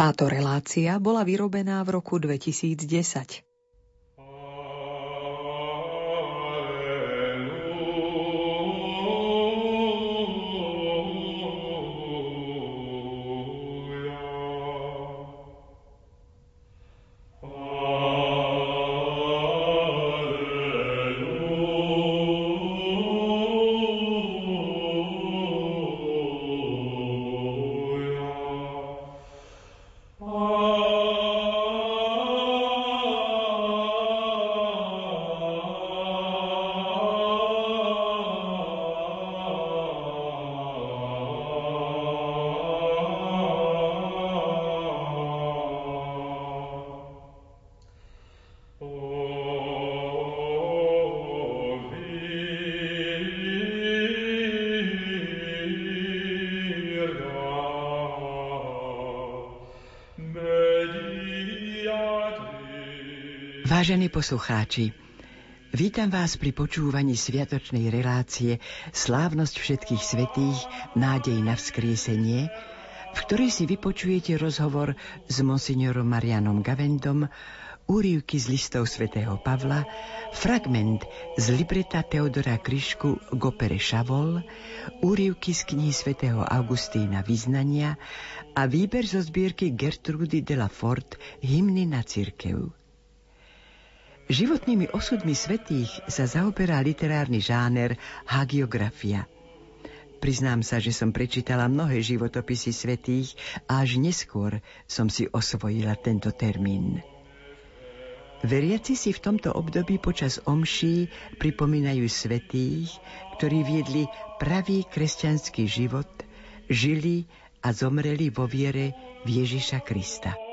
Táto relácia bola vyrobená v roku 2010. Vážení poslucháči, vítam vás pri počúvaní sviatočnej relácie Slávnosť všetkých svetých, nádej na vzkriesenie, v ktorej si vypočujete rozhovor s monsignorom Marianom Gavendom, úrivky z listov svätého Pavla, fragment z libreta Teodora Kryšku k opere Šavol, úrivky z knihy svätého Augustína Vyznania a výber zo zbierky Gertrudy de la Fort Hymny na církev. Životnými osudmi svetých sa zaoberá literárny žáner hagiografia. Priznám sa, že som prečítala mnohé životopisy svetých a až neskôr som si osvojila tento termín. Veriaci si v tomto období počas omší pripomínajú svetých, ktorí viedli pravý kresťanský život, žili a zomreli vo viere v Ježiša Krista.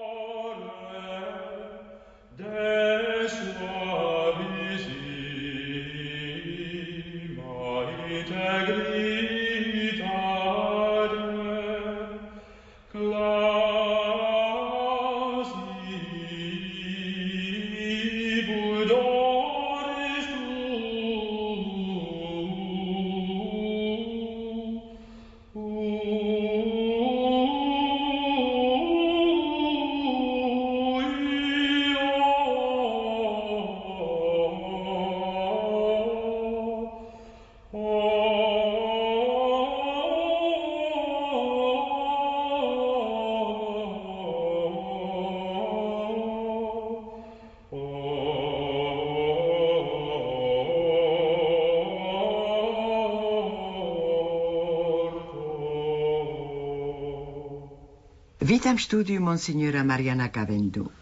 Vítam štúdiu monsignora Mariana Kavendu.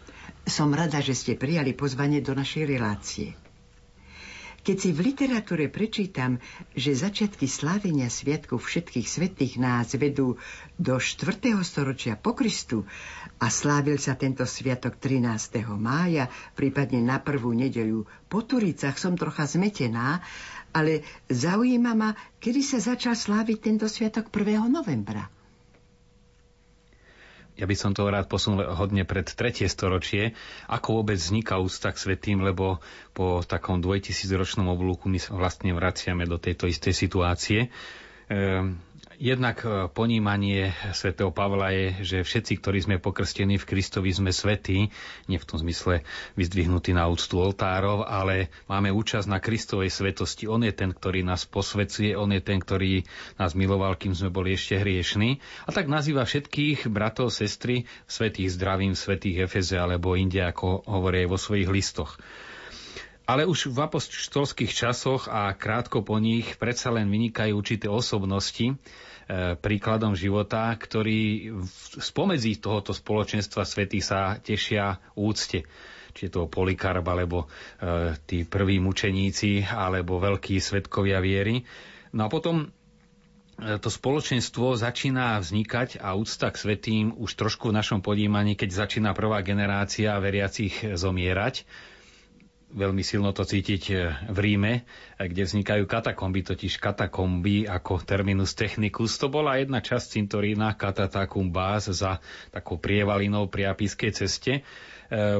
Som rada, že ste prijali pozvanie do našej relácie. Keď si v literatúre prečítam, že začiatky slávenia sviatku všetkých svetých nás vedú do 4. storočia po Kristu a slávil sa tento sviatok 13. mája, prípadne na prvú nedeľu po Turicách, som trocha zmetená, ale zaujíma ma, kedy sa začal sláviť tento sviatok 1. novembra ja by som to rád posunul hodne pred tretie storočie, ako vôbec vzniká úcta k svetým, lebo po takom 2000-ročnom oblúku my vlastne vraciame do tejto istej situácie. Ehm, Jednak e, ponímanie svätého Pavla je, že všetci, ktorí sme pokrstení v Kristovi, sme svetí, nie v tom zmysle vyzdvihnutí na úctu oltárov, ale máme účasť na Kristovej svetosti. On je ten, ktorý nás posvecuje, on je ten, ktorý nás miloval, kým sme boli ešte hriešní. A tak nazýva všetkých bratov, sestry, svetých zdravím, svetých Efeze alebo inde, ako hovorí vo svojich listoch. Ale už v apostolských časoch a krátko po nich predsa len vynikajú určité osobnosti, príkladom života, ktorí spomedzi tohoto spoločenstva svetých sa tešia úcte. Či to Polikarp, alebo e, tí prví mučeníci, alebo veľkí svetkovia viery. No a potom e, to spoločenstvo začína vznikať a úcta k svetým už trošku v našom podímaní, keď začína prvá generácia veriacich zomierať veľmi silno to cítiť e, v Ríme, e, kde vznikajú katakomby, totiž katakomby ako terminus technicus. To bola jedna časť cintorína katatakumbás za takou prievalinou pri apískej ceste.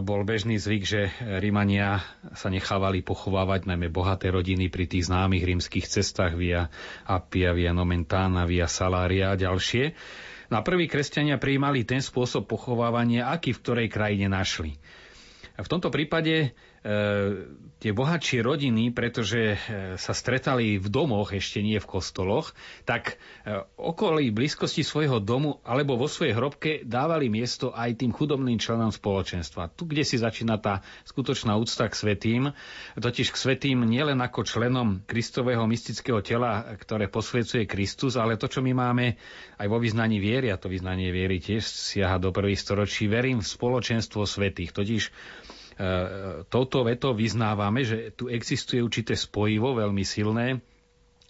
bol bežný zvyk, že Rímania sa nechávali pochovávať najmä bohaté rodiny pri tých známych rímskych cestách via Appia, via Nomentana, via Salária a ďalšie. Na prvý kresťania prijímali ten spôsob pochovávania, aký v ktorej krajine našli. A v tomto prípade E, tie bohatšie rodiny, pretože e, sa stretali v domoch, ešte nie v kostoloch, tak e, okolí blízkosti svojho domu alebo vo svojej hrobke dávali miesto aj tým chudobným členom spoločenstva. Tu, kde si začína tá skutočná úcta k svetým, totiž k svetým nielen ako členom Kristového mystického tela, ktoré posvedcuje Kristus, ale to, čo my máme aj vo vyznaní viery, a to vyznanie viery tiež siaha do prvých storočí, verím v spoločenstvo svetých. Totiž E, touto vetou vyznávame, že tu existuje určité spojivo veľmi silné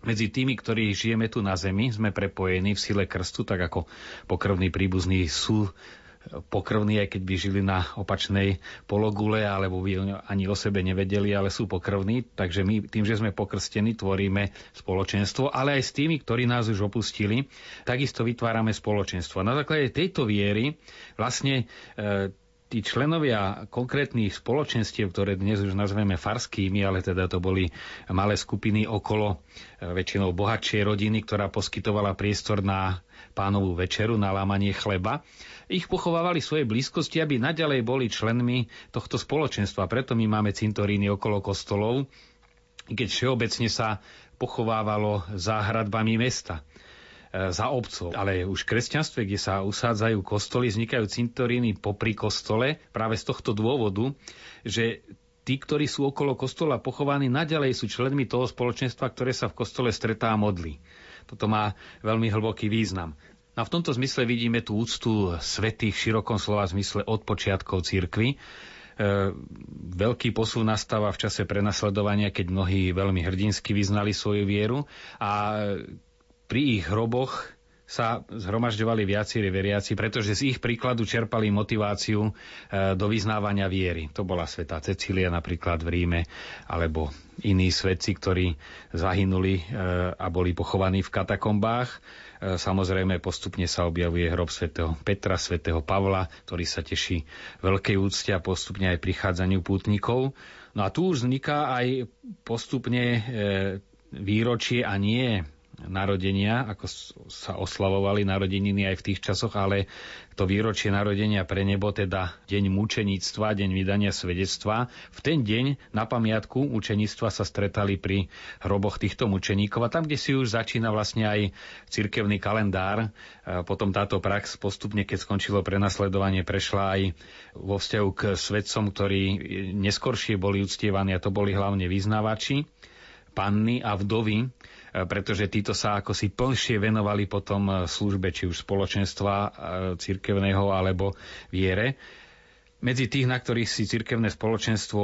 medzi tými, ktorí žijeme tu na Zemi, sme prepojení v sile krstu, tak ako pokrvní príbuzní sú pokrvní, aj keď by žili na opačnej pologule, alebo by ani o sebe nevedeli, ale sú pokrvní. Takže my tým, že sme pokrstení, tvoríme spoločenstvo, ale aj s tými, ktorí nás už opustili, takisto vytvárame spoločenstvo. Na základe tejto viery vlastne e, tí členovia konkrétnych spoločenstiev, ktoré dnes už nazveme farskými, ale teda to boli malé skupiny okolo e, väčšinou bohatšej rodiny, ktorá poskytovala priestor na pánovú večeru, na lámanie chleba, ich pochovávali svoje blízkosti, aby naďalej boli členmi tohto spoločenstva. Preto my máme cintoríny okolo kostolov, keď všeobecne sa pochovávalo záhradbami mesta. E, za obcov. Ale už v kresťanstve, kde sa usádzajú kostoly, vznikajú cintoríny popri kostole práve z tohto dôvodu, že tí, ktorí sú okolo kostola pochovaní, naďalej sú členmi toho spoločenstva, ktoré sa v kostole stretá a modlí. Toto má veľmi hlboký význam. A v tomto zmysle vidíme tú úctu svetých v širokom slova zmysle od počiatkov cirkvy. E, veľký posun nastáva v čase prenasledovania, keď mnohí veľmi hrdinsky vyznali svoju vieru a pri ich hroboch sa zhromažďovali viacieri veriaci, pretože z ich príkladu čerpali motiváciu e, do vyznávania viery. To bola svetá Cecília napríklad v Ríme, alebo iní svetci, ktorí zahynuli e, a boli pochovaní v katakombách. E, samozrejme postupne sa objavuje hrob svätého Petra, svätého Pavla, ktorý sa teší veľkej úcte a postupne aj prichádzaniu pútnikov. No a tu už vzniká aj postupne výročie a nie narodenia, ako sa oslavovali narodeniny aj v tých časoch, ale to výročie narodenia pre nebo, teda deň mučeníctva, deň vydania svedectva. V ten deň na pamiatku učeníctva sa stretali pri hroboch týchto mučeníkov a tam, kde si už začína vlastne aj cirkevný kalendár, potom táto prax postupne, keď skončilo prenasledovanie, prešla aj vo vzťahu k svedcom, ktorí neskoršie boli uctievaní a to boli hlavne vyznávači, panny a vdovy, E, pretože títo sa ako si plnšie venovali potom e, službe či už spoločenstva e, cirkevného alebo viere. Medzi tých, na ktorých si cirkevné spoločenstvo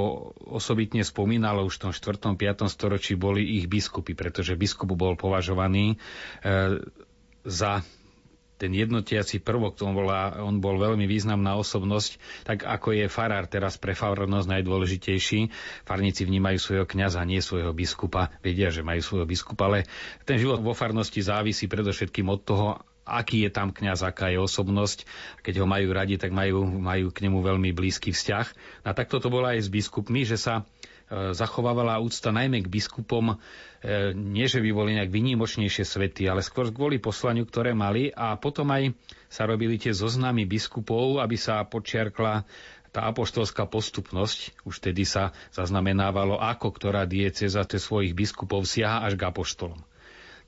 osobitne spomínalo už v tom 4. 5. storočí, boli ich biskupy, pretože biskup bol považovaný za ten jednotiaci prvok, on, bola, on bol veľmi významná osobnosť, tak ako je farár teraz pre farnosť najdôležitejší. Farníci vnímajú svojho kňaza, nie svojho biskupa. Vedia, že majú svojho biskupa, ale ten život vo farnosti závisí predovšetkým od toho, aký je tam kňaz, aká je osobnosť. Keď ho majú radi, tak majú, majú k nemu veľmi blízky vzťah. A takto to bolo aj s biskupmi, že sa E, zachovávala úcta najmä k biskupom, nie že by boli nejak vynimočnejšie svety, ale skôr kvôli poslaniu, ktoré mali a potom aj sa robili tie zoznamy biskupov, aby sa počiarkla tá apoštolská postupnosť. Už tedy sa zaznamenávalo, ako ktorá dieceza te svojich biskupov siaha až k apoštolom.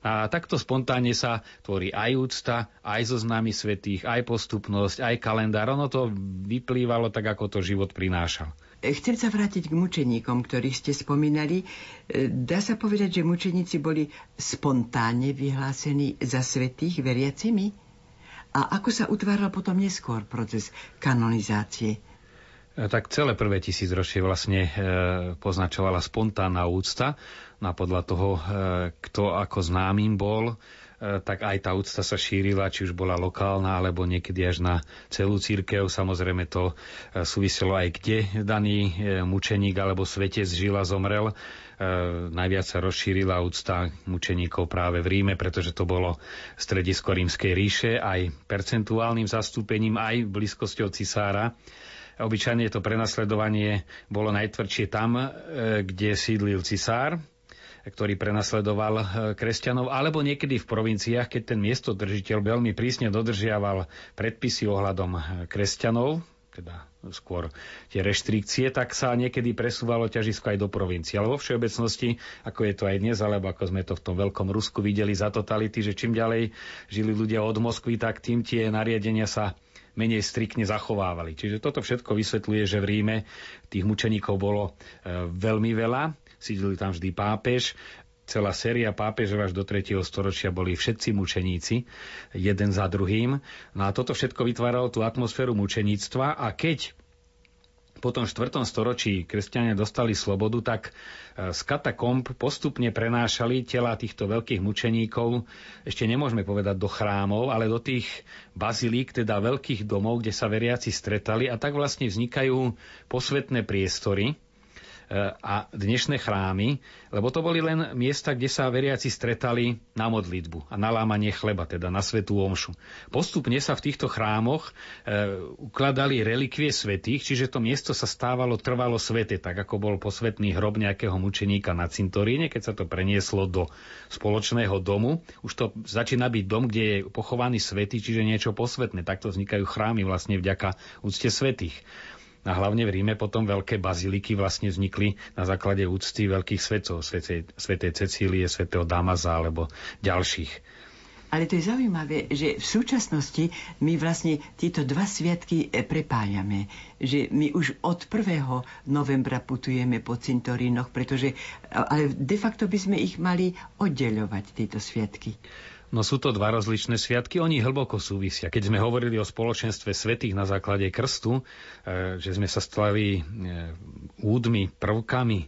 A takto spontánne sa tvorí aj úcta, aj zoznamy svetých, aj postupnosť, aj kalendár. Ono to vyplývalo tak, ako to život prinášal. Chcem sa vrátiť k mučeníkom, ktorých ste spomínali. E, dá sa povedať, že mučeníci boli spontánne vyhlásení za svetých veriacimi? A ako sa utváral potom neskôr proces kanonizácie? E, tak celé prvé tisícročie vlastne e, poznačovala spontánna úcta. No a podľa toho, e, kto ako známym bol, tak aj tá úcta sa šírila, či už bola lokálna, alebo niekedy až na celú církev. Samozrejme to e, súviselo aj kde daný e, mučeník alebo svetec žil a zomrel. Najviac sa rozšírila úcta mučeníkov práve v Ríme, pretože to bolo stredisko rímskej ríše aj percentuálnym zastúpením, aj blízkosťou cisára Obyčajne to prenasledovanie bolo najtvrdšie tam, kde sídlil cisár, ktorý prenasledoval e, kresťanov, alebo niekedy v provinciách, keď ten miestodržiteľ veľmi prísne dodržiaval predpisy ohľadom e, kresťanov, teda skôr tie reštrikcie, tak sa niekedy presúvalo ťažisko aj do provincie. Ale vo všeobecnosti, ako je to aj dnes, alebo ako sme to v tom veľkom Rusku videli za totality, že čím ďalej žili ľudia od Moskvy, tak tým tie nariadenia sa menej striktne zachovávali. Čiže toto všetko vysvetľuje, že v Ríme tých mučeníkov bolo e, veľmi veľa, sídlili tam vždy pápež, celá séria pápežov až do 3. storočia boli všetci mučeníci, jeden za druhým. No a toto všetko vytváralo tú atmosféru mučeníctva a keď po tom 4. storočí kresťania dostali slobodu, tak e, z katakomb postupne prenášali tela týchto veľkých mučeníkov, ešte nemôžeme povedať do chrámov, ale do tých bazilík, teda veľkých domov, kde sa veriaci stretali a tak vlastne vznikajú posvetné priestory, a dnešné chrámy, lebo to boli len miesta, kde sa veriaci stretali na modlitbu a na lámanie chleba, teda na svetú omšu. Postupne sa v týchto chrámoch e, ukladali relikvie svetých, čiže to miesto sa stávalo trvalo svete, tak ako bol posvetný hrob nejakého mučeníka na cintoríne, keď sa to prenieslo do spoločného domu. Už to začína byť dom, kde je pochovaný svetý, čiže niečo posvetné. Takto vznikajú chrámy vlastne vďaka úcte svetých. A hlavne v Ríme potom veľké baziliky vlastne vznikli na základe úcty veľkých svetcov, svetej, svetej Cecílie, svetého Damaza alebo ďalších. Ale to je zaujímavé, že v súčasnosti my vlastne tieto dva sviatky e, prepájame. Že my už od 1. novembra putujeme po cintorínoch, pretože ale de facto by sme ich mali oddeľovať, tieto sviatky. No sú to dva rozličné sviatky, oni hlboko súvisia. Keď sme hovorili o spoločenstve svetých na základe krstu, e, že sme sa stali e, údmi, prvkami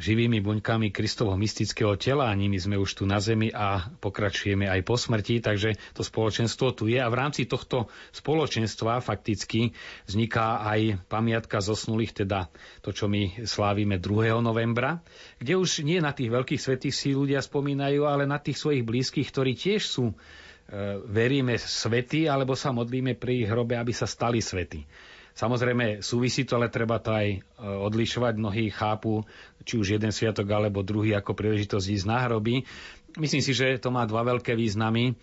živými buňkami Kristovho mystického tela, a nimi sme už tu na zemi a pokračujeme aj po smrti, takže to spoločenstvo tu je a v rámci tohto spoločenstva fakticky vzniká aj pamiatka zosnulých, teda to, čo my slávime 2. novembra, kde už nie na tých veľkých svetých si ľudia spomínajú, ale na tých svojich blízkych, ktorí tiež sú e, veríme svety, alebo sa modlíme pri ich hrobe, aby sa stali svety. Samozrejme, súvisí to, ale treba to aj e, odlišovať. Mnohí chápu, či už jeden sviatok alebo druhý ako príležitosť ísť na hroby. Myslím si, že to má dva veľké významy. E,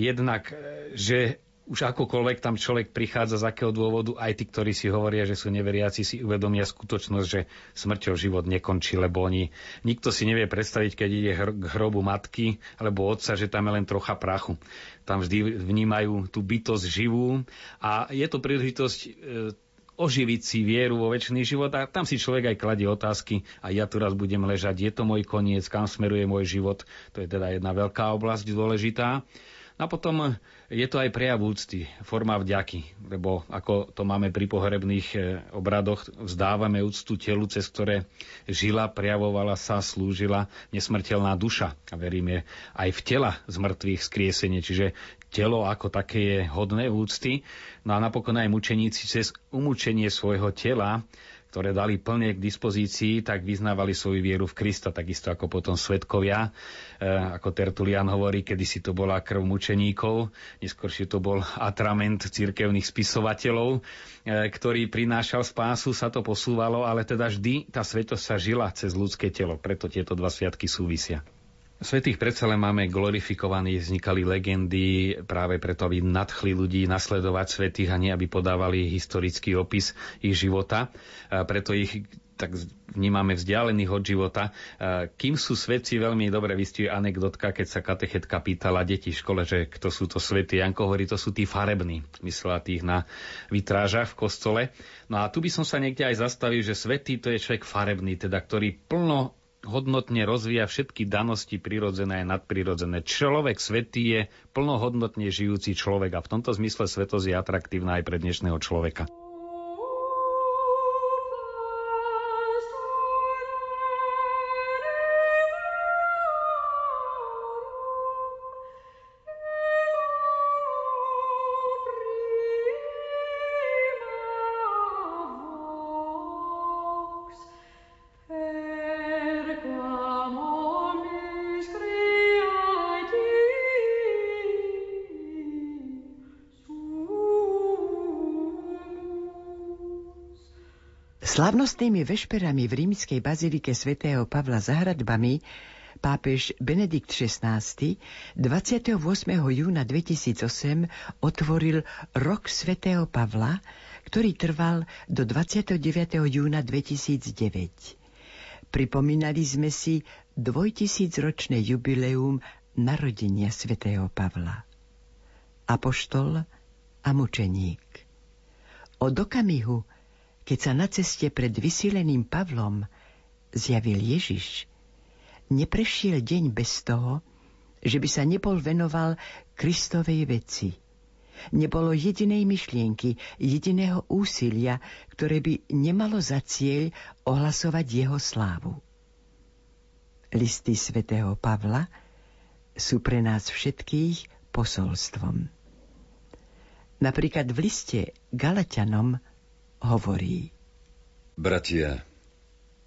jednak, e, že už akokoľvek tam človek prichádza z akého dôvodu, aj tí, ktorí si hovoria, že sú neveriaci, si uvedomia skutočnosť, že smrťou život nekončí, lebo oni, nikto si nevie predstaviť, keď ide k hrobu matky alebo otca, že tam je len trocha prachu. Tam vždy vnímajú tú bytosť živú a je to príležitosť e, oživiť si vieru vo väčší život a tam si človek aj kladie otázky a ja tu raz budem ležať, je to môj koniec, kam smeruje môj život, to je teda jedna veľká oblasť dôležitá. A potom je to aj prejav úcty, forma vďaky, lebo ako to máme pri pohrebných e, obradoch, vzdávame úctu telu, cez ktoré žila, prejavovala sa, slúžila nesmrteľná duša. A veríme aj v tela z mŕtvych skriesenie, čiže telo ako také je hodné úcty. No a napokon aj mučeníci cez umúčenie svojho tela ktoré dali plne k dispozícii, tak vyznávali svoju vieru v Krista, takisto ako potom svetkovia. E, ako Tertulian hovorí, kedy si to bola krv mučeníkov, neskôršie to bol atrament cirkevných spisovateľov, e, ktorý prinášal spásu, sa to posúvalo, ale teda vždy tá svetosť sa žila cez ľudské telo, preto tieto dva sviatky súvisia. Svetých predsa len máme glorifikovaní, vznikali legendy práve preto, aby nadchli ľudí nasledovať svetých a nie aby podávali historický opis ich života. A preto ich tak vnímame vzdialených od života. Kým sú svetci, veľmi dobre vystuje anekdotka, keď sa katechetka pýtala deti v škole, že kto sú to svety. Janko hovorí, to sú tí farební. Myslela tých na vitrážach v kostole. No a tu by som sa niekde aj zastavil, že svetý to je človek farebný, teda ktorý plno hodnotne rozvíja všetky danosti prirodzené a nadprirodzené. Človek svetý je plnohodnotne žijúci človek a v tomto zmysle svetosť je atraktívna aj pre dnešného človeka. Slavnostnými vešperami v rímskej bazilike svätého Pavla za hradbami pápež Benedikt XVI 28. júna 2008 otvoril rok svätého Pavla, ktorý trval do 29. júna 2009. Pripomínali sme si dvojtisícročné jubileum narodenia svätého Pavla. Apoštol a mučeník. Od okamihu, keď sa na ceste pred vysileným Pavlom zjavil Ježiš, neprešiel deň bez toho, že by sa nebol venoval Kristovej veci. Nebolo jedinej myšlienky, jediného úsilia, ktoré by nemalo za cieľ ohlasovať jeho slávu. Listy svätého Pavla sú pre nás všetkých posolstvom. Napríklad v liste Galatianom hovorí Bratia,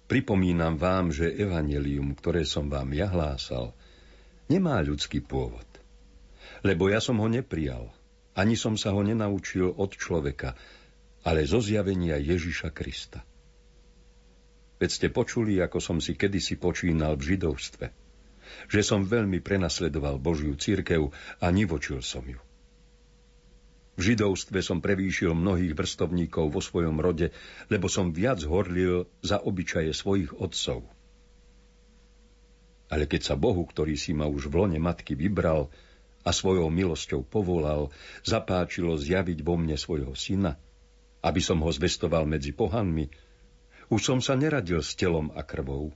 pripomínam vám, že evanelium, ktoré som vám ja hlásal, nemá ľudský pôvod. Lebo ja som ho neprijal, ani som sa ho nenaučil od človeka, ale zo zjavenia Ježiša Krista. Veď ste počuli, ako som si kedysi počínal v židovstve, že som veľmi prenasledoval Božiu církev a nivočil som ju. V židovstve som prevýšil mnohých vrstovníkov vo svojom rode, lebo som viac horlil za obyčaje svojich otcov. Ale keď sa Bohu, ktorý si ma už v lone matky vybral a svojou milosťou povolal, zapáčilo zjaviť vo mne svojho syna, aby som ho zvestoval medzi pohanmi, už som sa neradil s telom a krvou.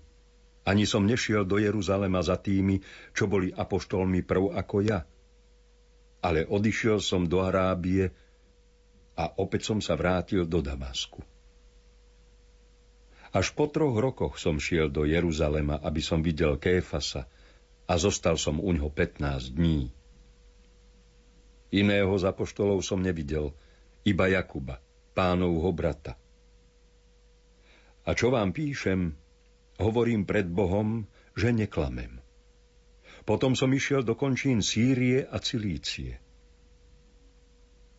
Ani som nešiel do Jeruzalema za tými, čo boli apoštolmi prv ako ja – ale odišiel som do Arábie a opäť som sa vrátil do Damasku. Až po troch rokoch som šiel do Jeruzalema, aby som videl Kéfasa a zostal som u ňoho 15 dní. Iného z apoštolov som nevidel, iba Jakuba, pánovho brata. A čo vám píšem, hovorím pred Bohom, že neklamem. Potom som išiel do končín Sýrie a Cilície.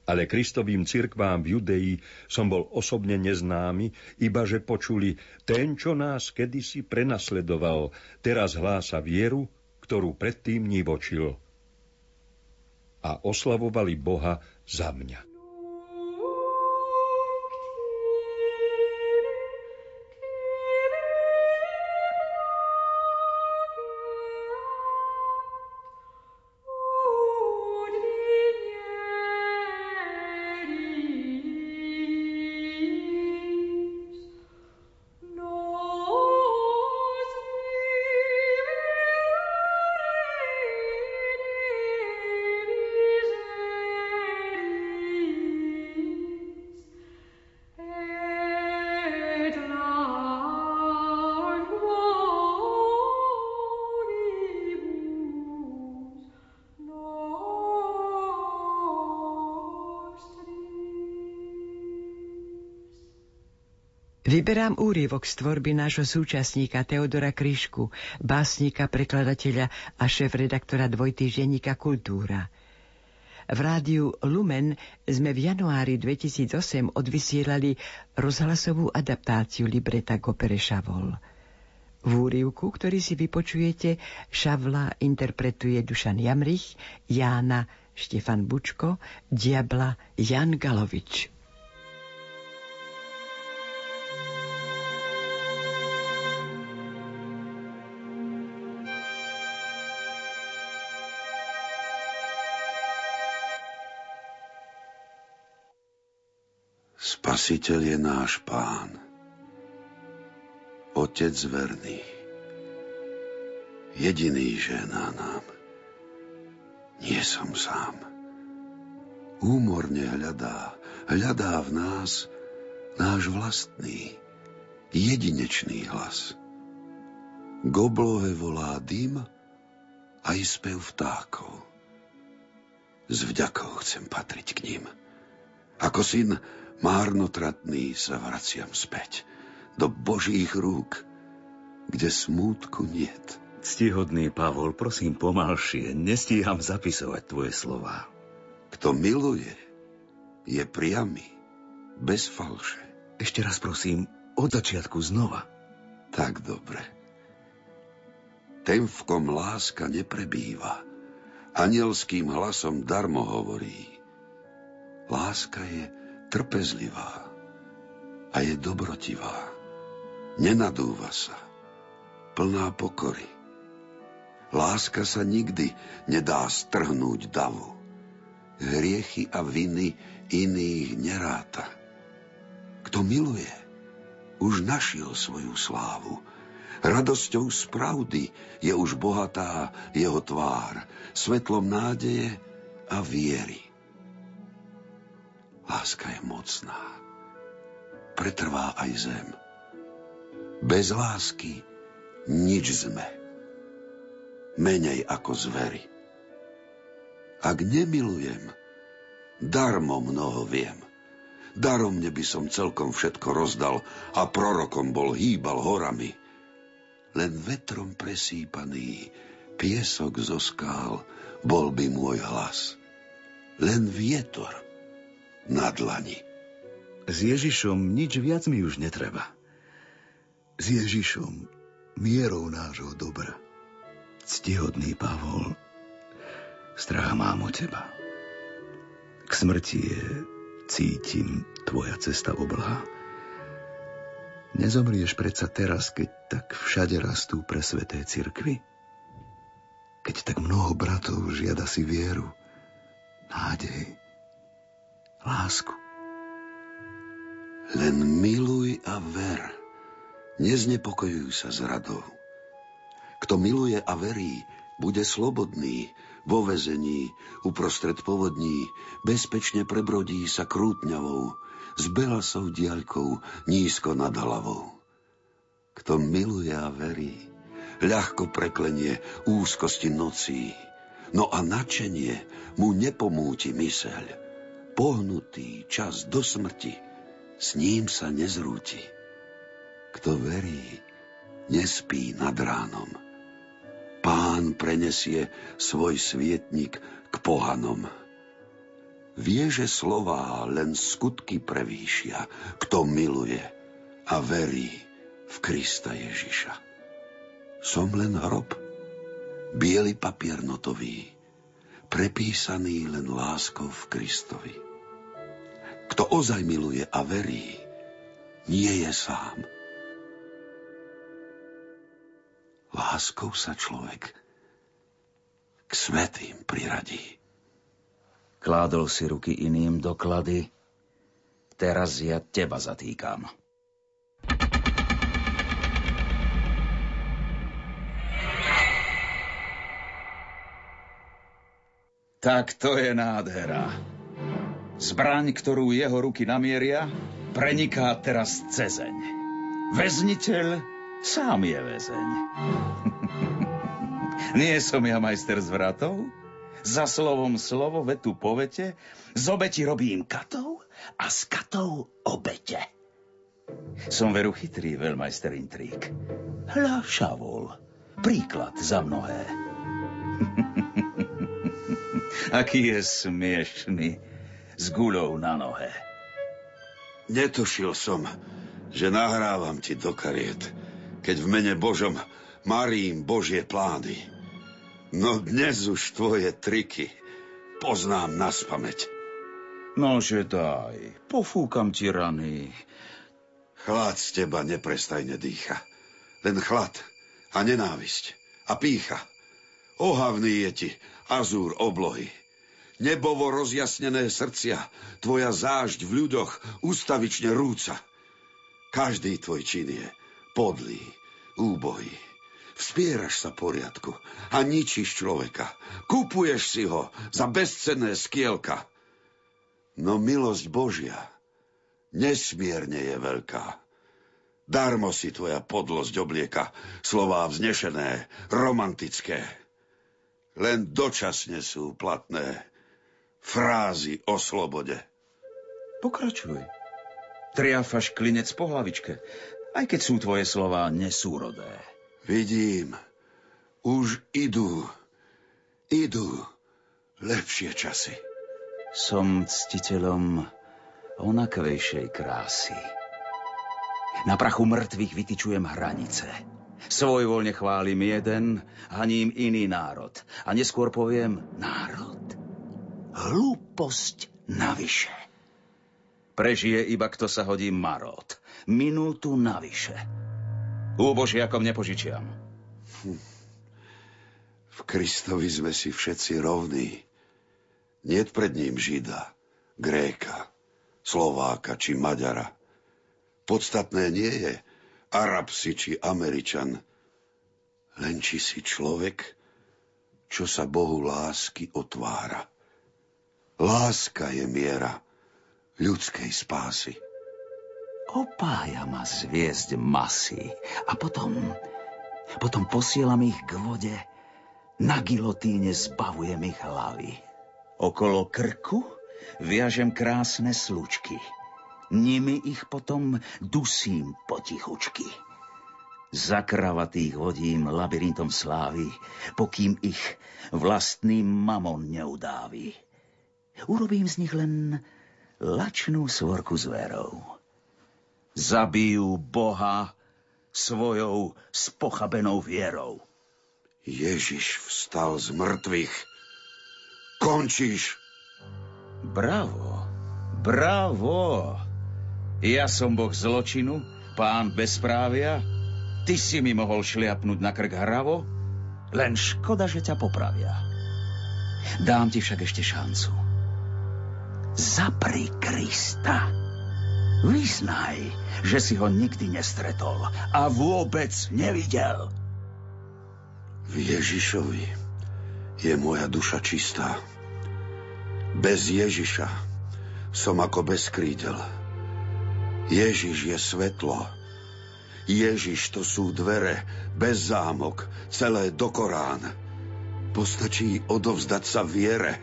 Ale Kristovým cirkvám v Judei som bol osobne neznámy, iba že počuli, ten, čo nás kedysi prenasledoval, teraz hlása vieru, ktorú predtým nivočil. A oslavovali Boha za mňa. Vyberám úrievok z tvorby nášho súčasníka Teodora Kryšku, básnika, prekladateľa a šéf-redaktora dvojtýždenníka Kultúra. V rádiu Lumen sme v januári 2008 odvysielali rozhlasovú adaptáciu libreta Gopere Šavol. V úrivku, ktorý si vypočujete, Šavla interpretuje Dušan Jamrich, Jána Štefan Bučko, Diabla Jan Galovič. Spasiteľ je náš pán, Otec verný, jediný žena nám. Nie som sám. Úmorne hľadá, hľadá v nás náš vlastný, jedinečný hlas. K oblohe volá dym a i spev vtákov. S vďakou chcem patriť k ním. Ako syn Márnotratný sa vraciam späť do Božích rúk, kde smútku niet. Ctihodný Pavol, prosím pomalšie, nestíham zapisovať tvoje slova. Kto miluje, je priamy, bez falše. Ešte raz prosím, od začiatku znova. Tak dobre. Ten, v kom láska neprebýva, anielským hlasom darmo hovorí. Láska je trpezlivá a je dobrotivá. Nenadúva sa, plná pokory. Láska sa nikdy nedá strhnúť davu. Hriechy a viny iných neráta. Kto miluje, už našiel svoju slávu. Radosťou z pravdy je už bohatá jeho tvár, svetlom nádeje a viery. Láska je mocná. Pretrvá aj zem. Bez lásky nič sme. Menej ako zvery. Ak nemilujem, darmo mnoho viem. Daromne by som celkom všetko rozdal a prorokom bol hýbal horami. Len vetrom presýpaný, piesok zo skál, bol by môj hlas. Len vietor na dlani. S Ježišom nič viac mi už netreba. S Ježišom mierou nášho dobra. Ctihodný Pavol, strach mám o teba. K smrti je cítim tvoja cesta oblá. Nezomrieš predsa teraz, keď tak všade rastú pre sveté cirkvy? Keď tak mnoho bratov žiada si vieru, nádej, lásku. Len miluj a ver. Neznepokojuj sa s radou. Kto miluje a verí, bude slobodný, vo vezení, uprostred povodní, bezpečne prebrodí sa krútňavou, s belasou diaľkou nízko nad hlavou. Kto miluje a verí, ľahko preklenie úzkosti nocí, no a načenie mu nepomúti myseľ pohnutý čas do smrti, s ním sa nezrúti. Kto verí, nespí nad ránom. Pán prenesie svoj svietnik k pohanom. Vie, že slová len skutky prevýšia, kto miluje a verí v Krista Ježiša. Som len hrob, biely papier notový, prepísaný len láskou v Kristovi. Kto ozaj miluje a verí, nie je sám. Láskou sa človek k svetým priradí. Kládol si ruky iným doklady, teraz ja teba zatýkam. Tak to je nádhera. Zbraň, ktorú jeho ruky namieria, preniká teraz cezeň. Väzniteľ sám je väzeň. Nie som ja majster zvratov? Za slovom slovo, vetu po vete, z obeti robím katov a z katov obete. Som veru chytrý veľmajster intrík. Hľa šavol, príklad za mnohé. Aký je smiešný s guľou na nohe. Netušil som, že nahrávam ti do kariet, keď v mene Božom marím Božie plány. No dnes už tvoje triky poznám na spameť. Nože daj, pofúkam ti rany. Chlad z teba neprestajne dýcha. Len chlad a nenávisť a pícha. Ohavný je ti azúr oblohy nebovo rozjasnené srdcia, tvoja zážď v ľuďoch ustavične rúca. Každý tvoj čin je podlý, úbohý. Vspieraš sa poriadku a ničíš človeka. Kupuješ si ho za bezcenné skielka. No milosť Božia nesmierne je veľká. Darmo si tvoja podlosť oblieka slová vznešené, romantické. Len dočasne sú platné frázy o slobode. Pokračuj. Triafaš klinec po hlavičke, aj keď sú tvoje slová nesúrodé. Vidím. Už idú. Idú lepšie časy. Som ctiteľom onakvejšej krásy. Na prachu mŕtvych vytyčujem hranice. Svojvoľne chválim jeden, haním iný národ. A neskôr poviem národ. Hlúposť navyše. Prežije iba kto sa hodí marot. Minútu navyše. Úbožiakom nepožičiam. Hm. V Kristovi sme si všetci rovní. Niet pred ním Žida, Gréka, Slováka či Maďara. Podstatné nie je Arab si či Američan, len či si človek, čo sa Bohu lásky otvára. Láska je miera ľudskej spásy. Opája ma zviezť masy a potom, potom posielam ich k vode, na gilotíne zbavujem ich hlavy. Okolo krku viažem krásne slučky – Nimi ich potom dusím potichučky. Zakravatých vodím labyrintom slávy, pokým ich vlastný mamon neudávi. Urobím z nich len lačnú svorku zverov. Zabijú Boha svojou spochabenou vierou. Ježiš vstal z mŕtvych. Končíš. Bravo, bravo. Ja som boh zločinu, pán bezprávia, ty si mi mohol šliapnúť na krk hravo, len škoda, že ťa popravia. Dám ti však ešte šancu. Zapri Krista. Vyznaj, že si ho nikdy nestretol a vôbec nevidel. V Ježišovi je moja duša čistá. Bez Ježiša som ako bez krídel. Ježiš je svetlo. Ježiš to sú dvere, bez zámok, celé do Korán. Postačí odovzdať sa viere.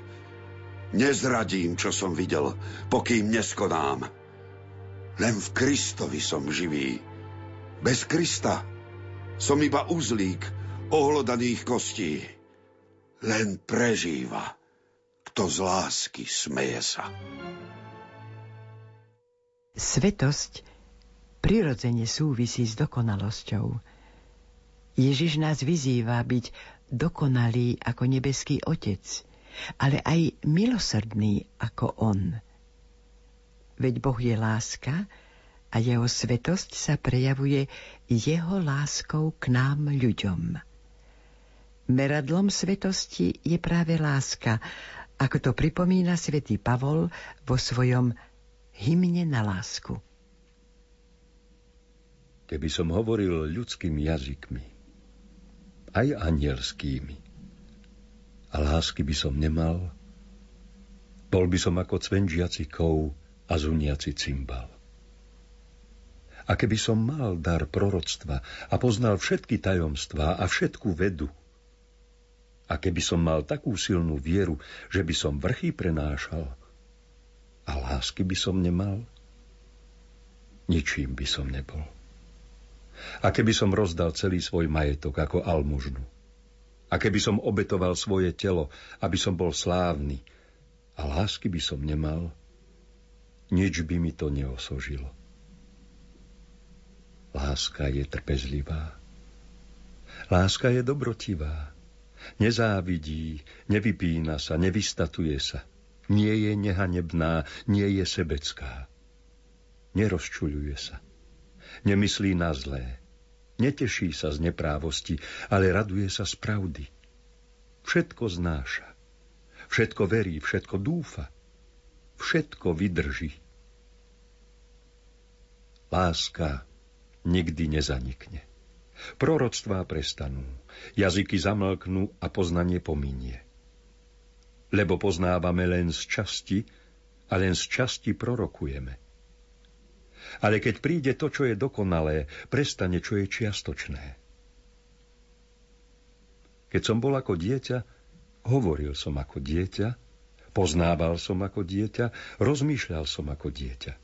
Nezradím, čo som videl, pokým neskonám. Len v Kristovi som živý. Bez Krista som iba uzlík ohlodaných kostí. Len prežíva, kto z lásky smeje sa. Svetosť prirodzene súvisí s dokonalosťou. Ježiš nás vyzýva byť dokonalý ako nebeský Otec, ale aj milosrdný ako On. Veď Boh je láska a jeho svetosť sa prejavuje jeho láskou k nám ľuďom. Meradlom svetosti je práve láska, ako to pripomína svätý Pavol vo svojom hymne na lásku. Keby som hovoril ľudskými jazykmi, aj anielskými, a lásky by som nemal, bol by som ako cvenžiaci kov a zuniaci cymbal. A keby som mal dar proroctva a poznal všetky tajomstvá a všetku vedu, a keby som mal takú silnú vieru, že by som vrchy prenášal, a lásky by som nemal, ničím by som nebol. A keby som rozdal celý svoj majetok ako almužnu, a keby som obetoval svoje telo, aby som bol slávny, a lásky by som nemal, nič by mi to neosožilo. Láska je trpezlivá. Láska je dobrotivá. Nezávidí, nevypína sa, nevystatuje sa – nie je nehanebná, nie je sebecká. Nerozčuľuje sa. Nemyslí na zlé. Neteší sa z neprávosti, ale raduje sa z pravdy. Všetko znáša. Všetko verí, všetko dúfa. Všetko vydrží. Láska nikdy nezanikne. Proroctvá prestanú, jazyky zamlknú a poznanie pominie lebo poznávame len z časti a len z časti prorokujeme. Ale keď príde to, čo je dokonalé, prestane, čo je čiastočné. Keď som bol ako dieťa, hovoril som ako dieťa, poznával som ako dieťa, rozmýšľal som ako dieťa.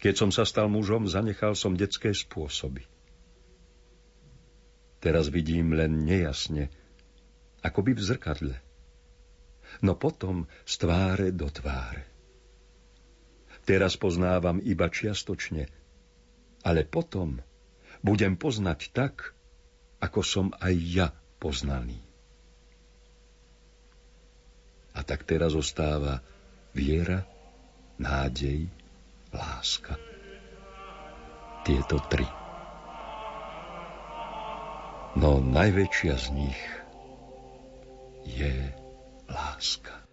Keď som sa stal mužom, zanechal som detské spôsoby. Teraz vidím len nejasne, ako by v zrkadle – no potom z tváre do tváre. Teraz poznávam iba čiastočne, ale potom budem poznať tak, ako som aj ja poznaný. A tak teraz ostáva viera, nádej, láska. Tieto tri. No najväčšia z nich je láska.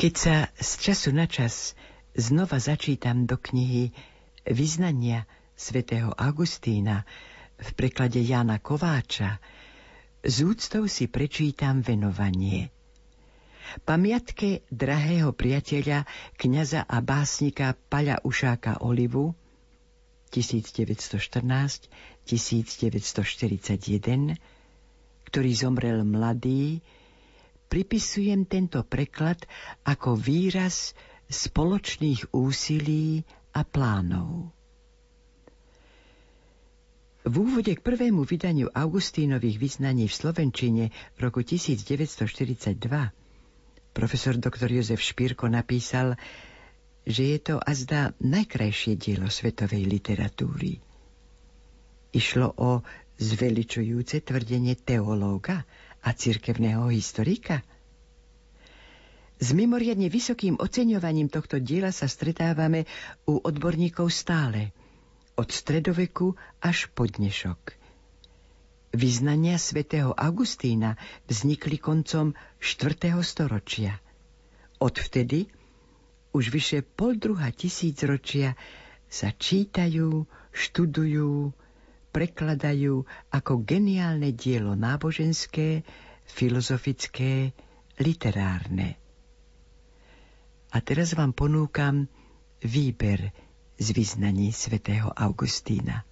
Keď sa z času na čas znova začítam do knihy Vyznania svätého Augustína v preklade Jana Kováča, z úctou si prečítam venovanie. Pamiatke drahého priateľa, kňaza a básnika Paľa Ušáka Olivu 1914-1941, ktorý zomrel mladý, pripisujem tento preklad ako výraz spoločných úsilí a plánov. V úvode k prvému vydaniu Augustínových vyznaní v Slovenčine v roku 1942 profesor dr. Jozef Špírko napísal, že je to azda najkrajšie dielo svetovej literatúry. Išlo o zveličujúce tvrdenie teológa, a cirkevného historika? S mimoriadne vysokým oceňovaním tohto diela sa stretávame u odborníkov stále, od stredoveku až po dnešok. Vyznania svätého Augustína vznikli koncom 4. storočia. Odvtedy, už vyše pol druha tisíc ročia, sa čítajú, študujú, prekladajú ako geniálne dielo náboženské, filozofické, literárne. A teraz vám ponúkam výber z vyznaní svätého Augustína.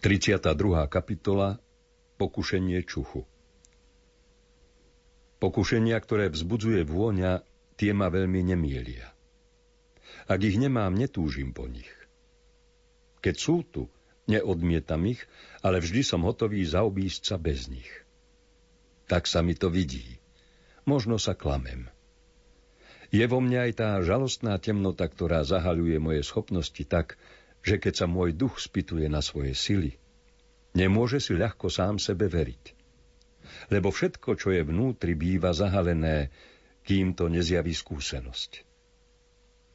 32. kapitola Pokušenie čuchu Pokušenia, ktoré vzbudzuje vôňa, tie ma veľmi nemielia. Ak ich nemám, netúžim po nich. Keď sú tu, neodmietam ich, ale vždy som hotový zaobísť sa bez nich. Tak sa mi to vidí. Možno sa klamem. Je vo mne aj tá žalostná temnota, ktorá zahaľuje moje schopnosti tak, že keď sa môj duch spituje na svoje sily, Nemôže si ľahko sám sebe veriť. Lebo všetko, čo je vnútri, býva zahalené, kým to nezjaví skúsenosť.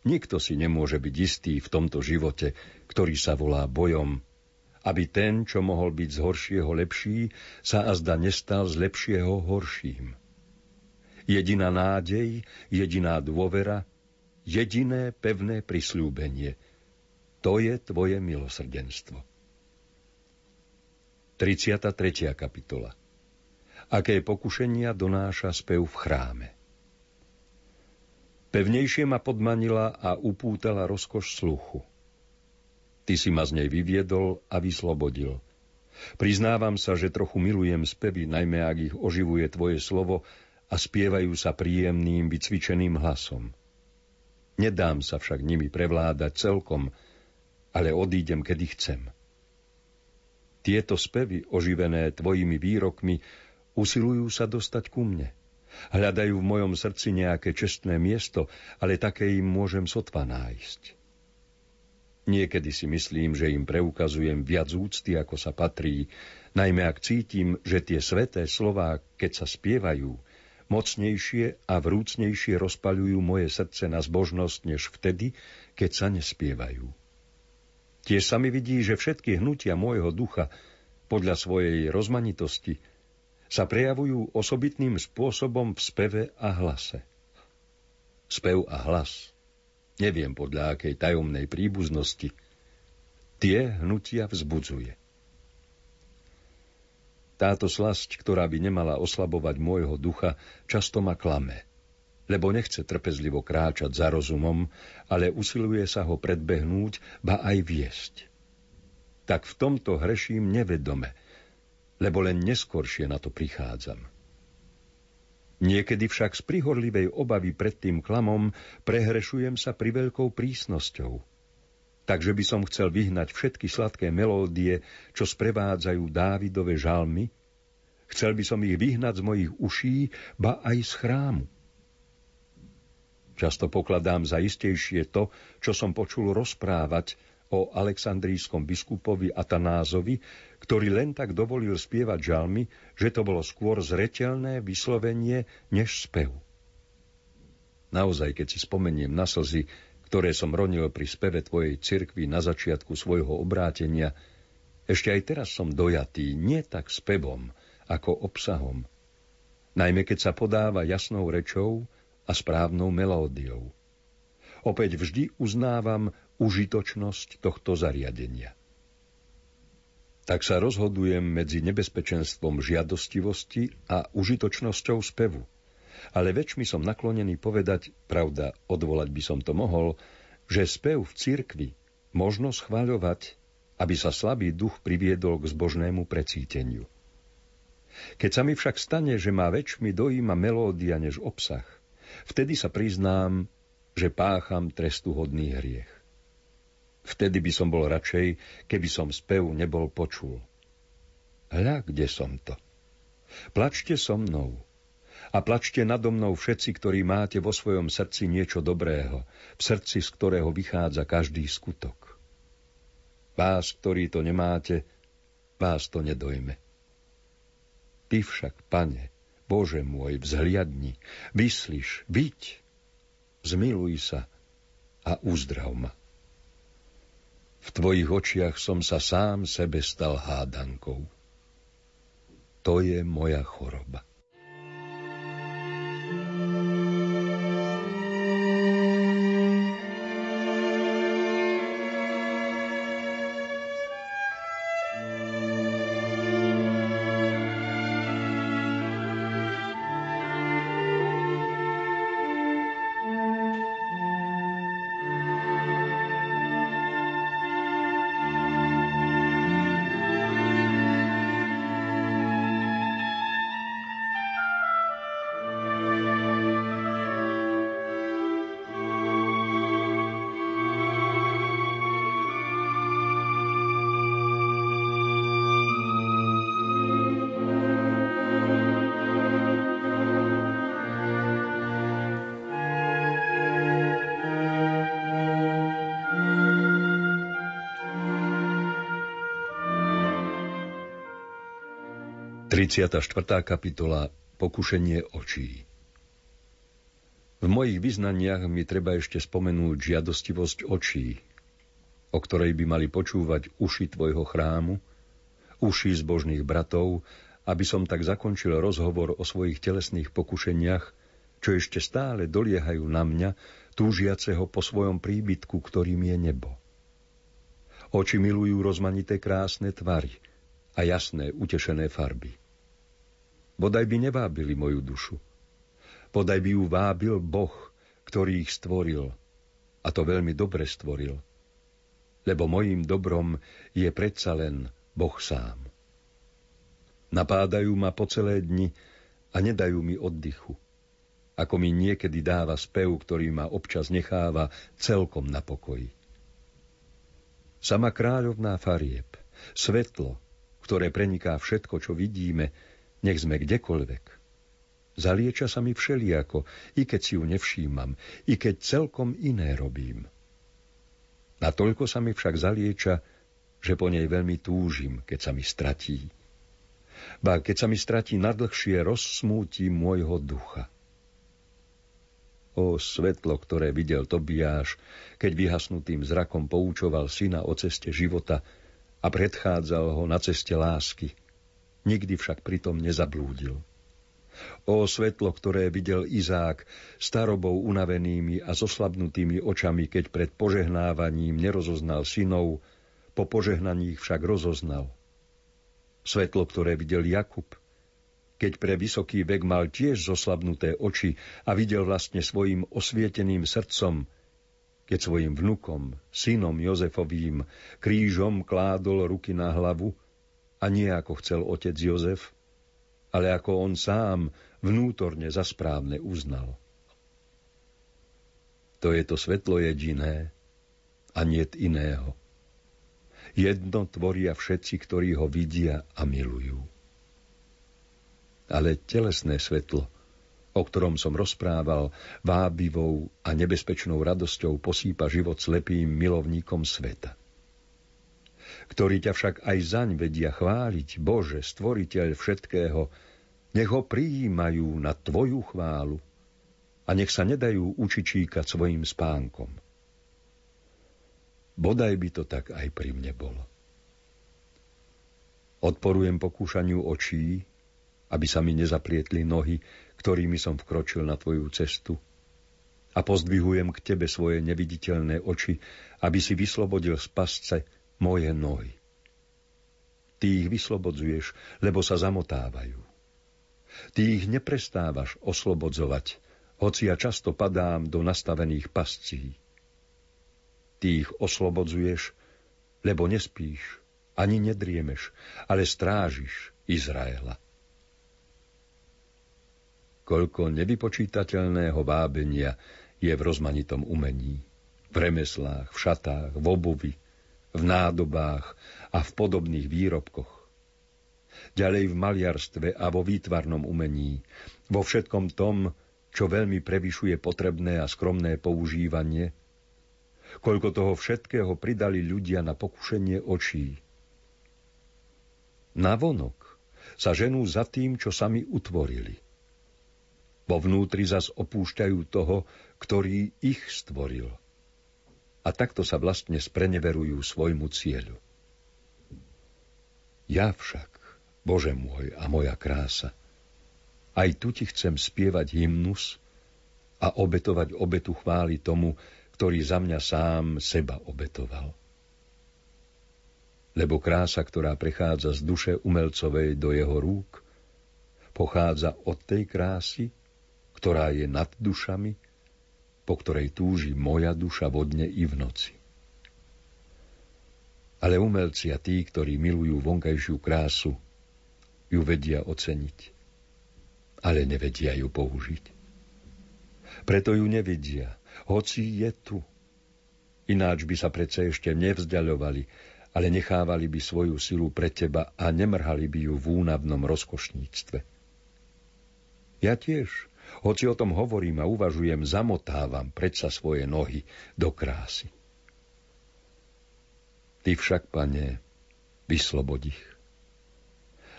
Nikto si nemôže byť istý v tomto živote, ktorý sa volá bojom, aby ten, čo mohol byť z horšieho lepší, sa azda nestal z lepšieho horším. Jediná nádej, jediná dôvera, jediné pevné prislúbenie. To je tvoje milosrdenstvo. 33. kapitola Aké pokušenia donáša spev v chráme. Pevnejšie ma podmanila a upútala rozkoš sluchu. Ty si ma z nej vyviedol a vyslobodil. Priznávam sa, že trochu milujem spevy, najmä ak ich oživuje tvoje slovo a spievajú sa príjemným, vycvičeným hlasom. Nedám sa však nimi prevládať celkom, ale odídem, kedy chcem. Tieto spevy, oživené tvojimi výrokmi, usilujú sa dostať ku mne. Hľadajú v mojom srdci nejaké čestné miesto, ale také im môžem sotva nájsť. Niekedy si myslím, že im preukazujem viac úcty, ako sa patrí, najmä ak cítim, že tie sveté slová, keď sa spievajú, mocnejšie a vrúcnejšie rozpaľujú moje srdce na zbožnosť, než vtedy, keď sa nespievajú. Tiež sa mi vidí, že všetky hnutia môjho ducha, podľa svojej rozmanitosti, sa prejavujú osobitným spôsobom v speve a hlase. Spev a hlas neviem podľa akej tajomnej príbuznosti, tie hnutia vzbudzuje. Táto slasť, ktorá by nemala oslabovať môjho ducha, často ma klame, lebo nechce trpezlivo kráčať za rozumom, ale usiluje sa ho predbehnúť, ba aj viesť. Tak v tomto hreším nevedome, lebo len neskoršie na to prichádzam. Niekedy však z prihorlivej obavy pred tým klamom prehrešujem sa pri veľkou prísnosťou. Takže by som chcel vyhnať všetky sladké melódie, čo sprevádzajú Dávidove žalmy. Chcel by som ich vyhnať z mojich uší, ba aj z chrámu. Často pokladám za istejšie to, čo som počul rozprávať o aleksandrijskom biskupovi Atanázovi, ktorý len tak dovolil spievať žalmy, že to bolo skôr zretelné vyslovenie než spev. Naozaj, keď si spomeniem na slzy, ktoré som ronil pri speve tvojej cirkvi na začiatku svojho obrátenia, ešte aj teraz som dojatý nie tak spevom, ako obsahom. Najmä keď sa podáva jasnou rečou a správnou melódiou. Opäť vždy uznávam užitočnosť tohto zariadenia tak sa rozhodujem medzi nebezpečenstvom žiadostivosti a užitočnosťou spevu. Ale väčšmi som naklonený povedať, pravda, odvolať by som to mohol, že spev v cirkvi možno schváľovať, aby sa slabý duch priviedol k zbožnému precíteniu. Keď sa mi však stane, že má väčšmi dojíma melódia než obsah, vtedy sa priznám, že pácham trestuhodný hriech. Vtedy by som bol radšej, keby som spev nebol počul. Hľa, kde som to? Plačte so mnou. A plačte nado mnou všetci, ktorí máte vo svojom srdci niečo dobrého, v srdci, z ktorého vychádza každý skutok. Vás, ktorí to nemáte, vás to nedojme. Ty však, pane, Bože môj, vzhliadni, vyslíš, viď, zmiluj sa a uzdrav ma. V tvojich očiach som sa sám sebe stal hádankou. To je moja choroba. 34. kapitola Pokušenie očí V mojich vyznaniach mi treba ešte spomenúť žiadostivosť očí, o ktorej by mali počúvať uši tvojho chrámu, uši zbožných bratov, aby som tak zakončil rozhovor o svojich telesných pokušeniach, čo ešte stále doliehajú na mňa, túžiaceho po svojom príbytku, ktorým je nebo. Oči milujú rozmanité krásne tvary a jasné, utešené farby. Bodaj by nevábili moju dušu. Bodaj by ju vábil Boh, ktorý ich stvoril, a to veľmi dobre stvoril, lebo mojím dobrom je predsa len Boh sám. Napádajú ma po celé dni a nedajú mi oddychu, ako mi niekedy dáva spev, ktorý ma občas necháva celkom na pokoji. Sama kráľovná farieb, svetlo, ktoré preniká všetko, čo vidíme, nech sme kdekoľvek. Zalieča sa mi všeliako, i keď si ju nevšímam, i keď celkom iné robím. Natoľko sa mi však zalieča, že po nej veľmi túžim, keď sa mi stratí. Ba keď sa mi stratí nadlhšie, rozsmúti môjho ducha. O svetlo, ktoré videl Tobiáš, keď vyhasnutým zrakom poučoval syna o ceste života a predchádzal ho na ceste lásky. Nikdy však pritom nezablúdil. O svetlo, ktoré videl Izák starobou unavenými a zoslabnutými očami, keď pred požehnávaním nerozoznal synov, po požehnaní ich však rozoznal. Svetlo, ktoré videl Jakub – keď pre vysoký vek mal tiež zoslabnuté oči a videl vlastne svojim osvieteným srdcom, keď svojim vnukom, synom Jozefovým, krížom kládol ruky na hlavu a nie ako chcel otec Jozef, ale ako on sám vnútorne za správne uznal. To je to svetlo jediné a niet iného. Jedno tvoria všetci, ktorí ho vidia a milujú ale telesné svetlo, o ktorom som rozprával, vábivou a nebezpečnou radosťou posýpa život slepým milovníkom sveta. Ktorí ťa však aj zaň vedia chváliť, Bože, stvoriteľ všetkého, nech ho prijímajú na Tvoju chválu a nech sa nedajú učičíkať svojim spánkom. Bodaj by to tak aj pri mne bolo. Odporujem pokúšaniu očí, aby sa mi nezaplietli nohy, ktorými som vkročil na tvoju cestu. A pozdvihujem k tebe svoje neviditeľné oči, aby si vyslobodil z pasce moje nohy. Ty ich vyslobodzuješ, lebo sa zamotávajú. Ty ich neprestávaš oslobodzovať, hoci ja často padám do nastavených pascí. Ty ich oslobodzuješ, lebo nespíš, ani nedriemeš, ale strážiš Izraela koľko nevypočítateľného vábenia je v rozmanitom umení, v remeslách, v šatách, v obuvi, v nádobách a v podobných výrobkoch. Ďalej v maliarstve a vo výtvarnom umení, vo všetkom tom, čo veľmi prevyšuje potrebné a skromné používanie, koľko toho všetkého pridali ľudia na pokušenie očí. Navonok sa ženú za tým, čo sami utvorili. Vo vnútri zas opúšťajú toho, ktorý ich stvoril. A takto sa vlastne spreneverujú svojmu cieľu. Ja však, Bože môj a moja krása, aj tu ti chcem spievať hymnus a obetovať obetu chváli tomu, ktorý za mňa sám seba obetoval. Lebo krása, ktorá prechádza z duše umelcovej do jeho rúk, pochádza od tej krásy, ktorá je nad dušami, po ktorej túži moja duša vodne i v noci. Ale umelci a tí, ktorí milujú vonkajšiu krásu, ju vedia oceniť, ale nevedia ju použiť. Preto ju nevidia, hoci je tu. Ináč by sa predsa ešte nevzdialovali, ale nechávali by svoju silu pre teba a nemrhali by ju v únavnom rozkošníctve. Ja tiež hoci o tom hovorím a uvažujem, zamotávam predsa svoje nohy do krásy. Ty však, pane, vyslobod ich.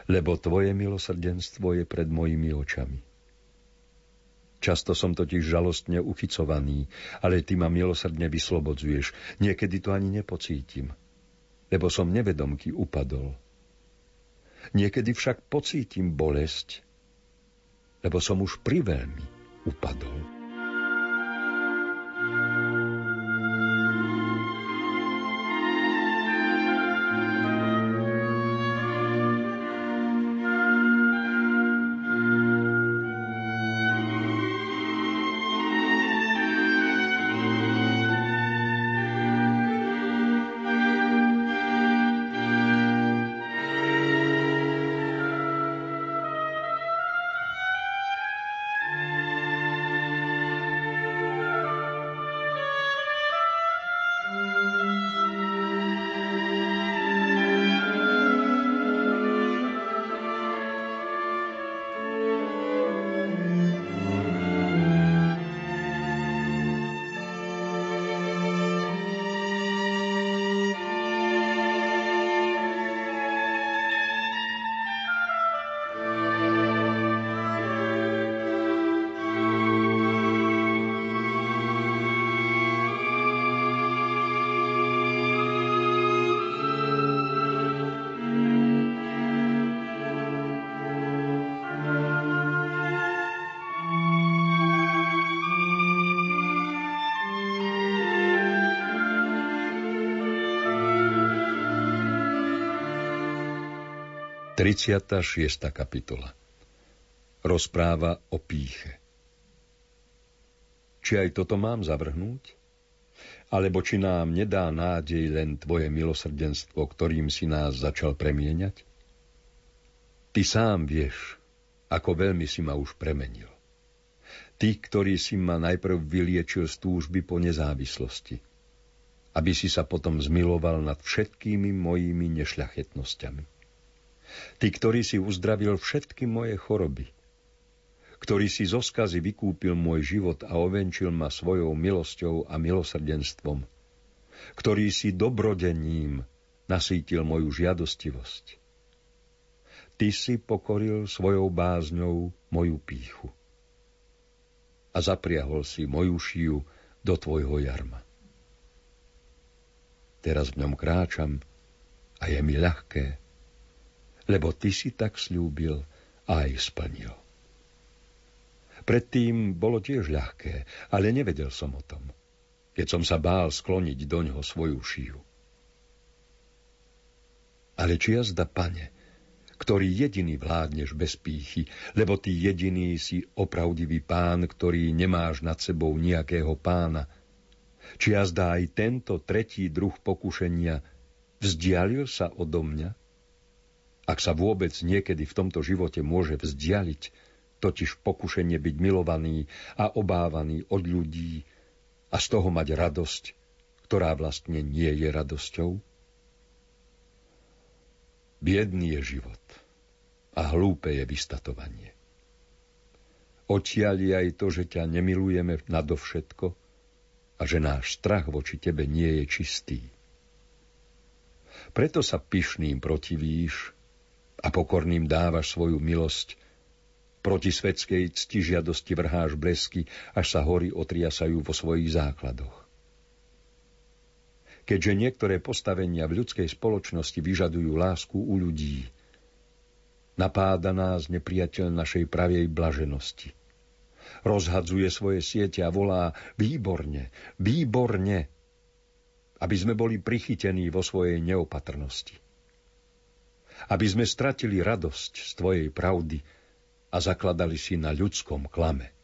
lebo tvoje milosrdenstvo je pred mojimi očami. Často som totiž žalostne uchycovaný, ale ty ma milosrdne vyslobodzuješ. Niekedy to ani nepocítim, lebo som nevedomky upadol. Niekedy však pocítim bolesť, lebo som už priveľmi upadol. 36. kapitola Rozpráva o píche Či aj toto mám zavrhnúť? Alebo či nám nedá nádej len tvoje milosrdenstvo, ktorým si nás začal premieňať? Ty sám vieš, ako veľmi si ma už premenil. Ty, ktorý si ma najprv vyliečil z túžby po nezávislosti, aby si sa potom zmiloval nad všetkými mojimi nešľachetnosťami. Ty, ktorý si uzdravil všetky moje choroby, ktorý si zo skazy vykúpil môj život a ovenčil ma svojou milosťou a milosrdenstvom, ktorý si dobrodením nasítil moju žiadostivosť. Ty si pokoril svojou bázňou moju píchu a zapriahol si moju šiju do tvojho jarma. Teraz v ňom kráčam a je mi ľahké, lebo ty si tak slúbil a aj splnil. Predtým bolo tiež ľahké, ale nevedel som o tom, keď som sa bál skloniť do ňoho svoju šiju. Ale či jazda, pane, ktorý jediný vládneš bez pýchy, lebo ty jediný si opravdivý pán, ktorý nemáš nad sebou nejakého pána, či jazda aj tento tretí druh pokušenia vzdialil sa odo mňa? Ak sa vôbec niekedy v tomto živote môže vzdialiť, totiž pokušenie byť milovaný a obávaný od ľudí a z toho mať radosť, ktorá vlastne nie je radosťou? Biedný je život a hlúpe je vystatovanie. Je aj to, že ťa nemilujeme nadovšetko a že náš strach voči tebe nie je čistý. Preto sa pyšným protivíš a pokorným dávaš svoju milosť. Proti svetskej cti žiadosti vrháš blesky, až sa hory otriasajú vo svojich základoch. Keďže niektoré postavenia v ľudskej spoločnosti vyžadujú lásku u ľudí, napáda nás nepriateľ našej pravej blaženosti. Rozhadzuje svoje siete a volá výborne, výborne, aby sme boli prichytení vo svojej neopatrnosti aby sme stratili radosť z Tvojej pravdy a zakladali si na ľudskom klame.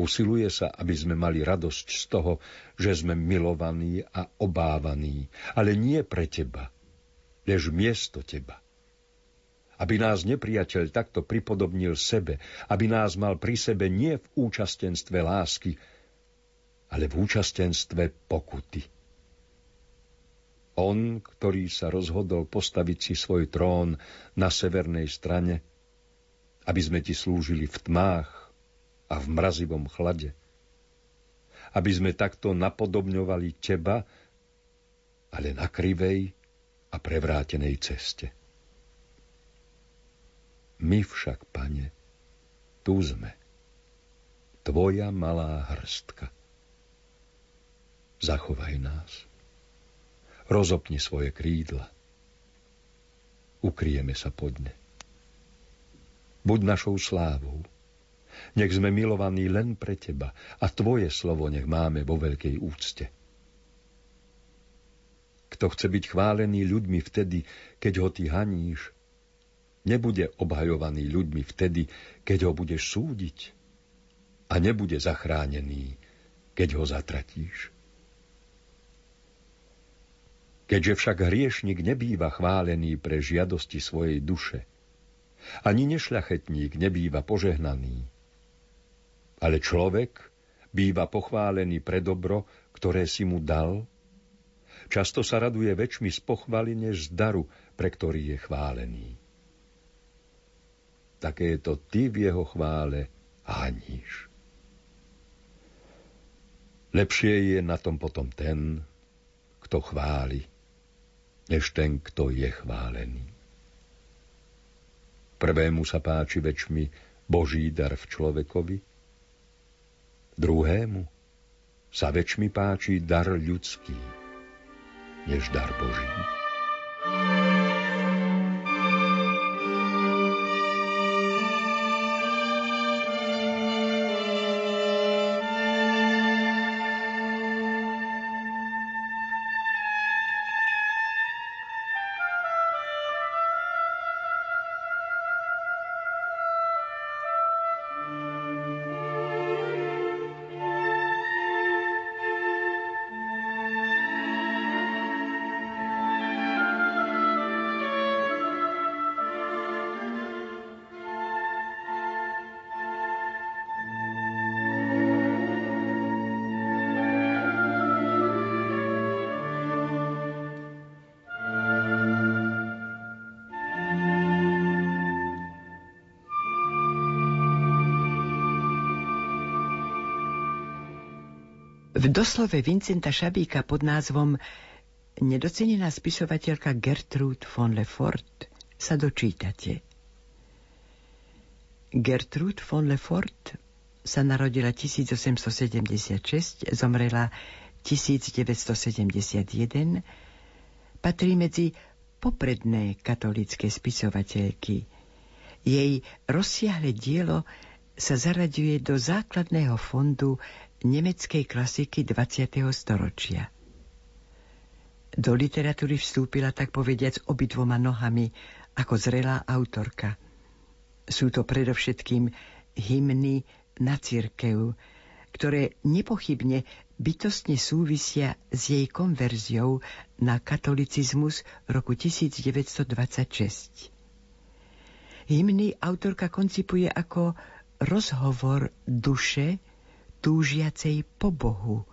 Usiluje sa, aby sme mali radosť z toho, že sme milovaní a obávaní, ale nie pre Teba, lež miesto Teba. Aby nás nepriateľ takto pripodobnil sebe, aby nás mal pri sebe nie v účastenstve lásky, ale v účastenstve pokuty. On, ktorý sa rozhodol postaviť si svoj trón na severnej strane, aby sme ti slúžili v tmách a v mrazivom chlade. Aby sme takto napodobňovali teba, ale na krivej a prevrátenej ceste. My však, pane, tu sme. Tvoja malá hrstka. Zachovaj nás. Rozopni svoje krídla. Ukrieme sa pod ne. Buď našou slávou. Nech sme milovaní len pre teba a tvoje slovo nech máme vo veľkej úcte. Kto chce byť chválený ľuďmi vtedy, keď ho ty haníš, nebude obhajovaný ľuďmi vtedy, keď ho budeš súdiť a nebude zachránený, keď ho zatratíš. Keďže však hriešnik nebýva chválený pre žiadosti svojej duše, ani nešľachetník nebýva požehnaný, ale človek býva pochválený pre dobro, ktoré si mu dal, často sa raduje väčšmi z pochvaly než z daru, pre ktorý je chválený. Také to ty v jeho chvále haníš. Lepšie je na tom potom ten, kto chváli, než ten, kto je chválený. Prvému sa páči väčšmi Boží dar v človekovi, druhému sa väčšmi páči dar ľudský, než dar Boží. V doslove Vincenta Šabíka pod názvom Nedocenená spisovateľka Gertrude von Lefort sa dočítate. Gertrude von Lefort sa narodila 1876, zomrela 1971, patrí medzi popredné katolické spisovateľky. Jej rozsiahle dielo sa zaraďuje do základného fondu nemeckej klasiky 20. storočia. Do literatúry vstúpila tak povediac obidvoma nohami ako zrelá autorka. Sú to predovšetkým hymny na církev, ktoré nepochybne bytostne súvisia s jej konverziou na katolicizmus roku 1926. Hymny autorka koncipuje ako rozhovor duše túžiacej po Bohu,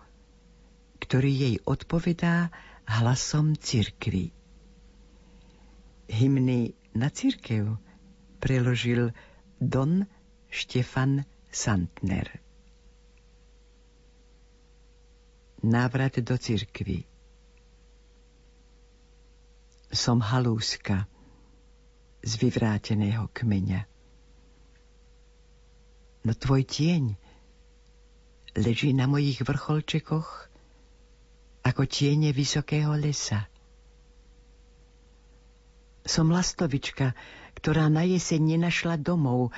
ktorý jej odpovedá hlasom cirkvy. Hymny na cirkev preložil Don Štefan Santner. Návrat do cirkvy Som halúska z vyvráteného kmeňa. No tvoj tieň leží na mojich vrcholčekoch ako tiene vysokého lesa. Som lastovička, ktorá na jeseň nenašla domov,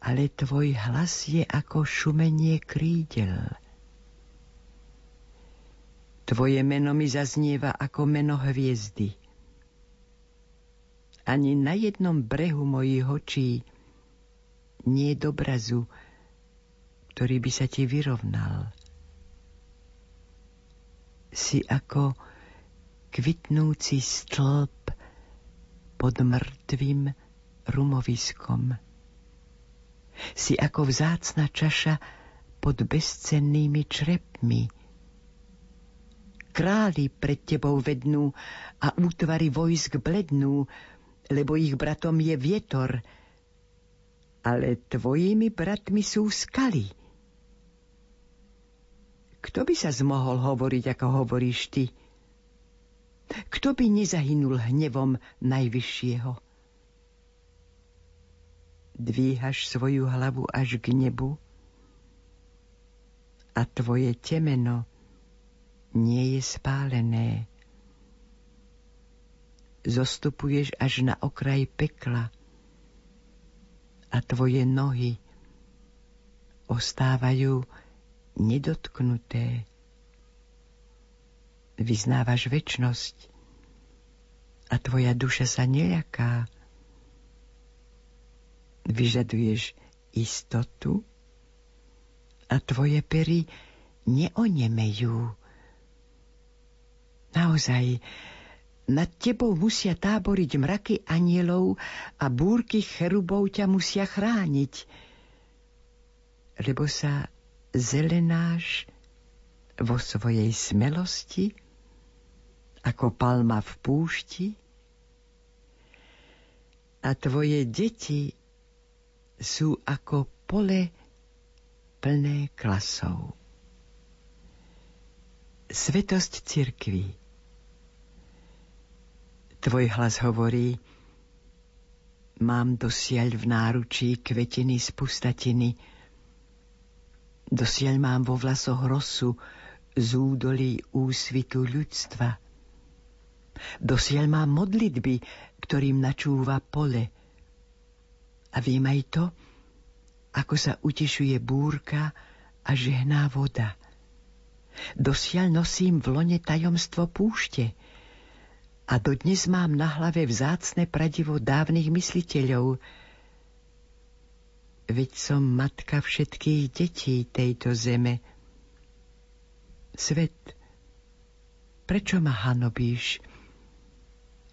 ale tvoj hlas je ako šumenie krídel. Tvoje meno mi zaznieva ako meno hviezdy. Ani na jednom brehu mojich očí nie dobrazu, ktorý by sa ti vyrovnal. Si ako kvitnúci stĺp pod mŕtvým rumoviskom. Si ako vzácna čaša pod bezcennými črepmi. Králi pred tebou vednú a útvary vojsk blednú, lebo ich bratom je vietor, ale tvojimi bratmi sú skaly kto by sa zmohol hovoriť, ako hovoríš ty? Kto by nezahynul hnevom Najvyššieho? dvíhaš svoju hlavu až k nebu a tvoje temeno nie je spálené. Zostupuješ až na okraj pekla a tvoje nohy ostávajú nedotknuté. Vyznávaš väčnosť a tvoja duša sa nejaká. Vyžaduješ istotu a tvoje pery neonemejú. Naozaj, nad tebou musia táboriť mraky anielov a búrky cherubov ťa musia chrániť, lebo sa zelenáš vo svojej smelosti ako palma v púšti a tvoje deti sú ako pole plné klasov. Svetosť cirkví Tvoj hlas hovorí, mám dosiaľ v náručí kvetiny z pustatiny, dosiaľ mám vo vlasoch rosu z údolí úsvitu ľudstva. Dosiaľ mám modlitby, ktorým načúva pole. A viem aj to, ako sa utešuje búrka a žehná voda. Dosiaľ nosím v lone tajomstvo púšte a dodnes mám na hlave vzácne pradivo dávnych mysliteľov. Veď som matka všetkých detí tejto zeme. Svet, prečo ma hanobíš,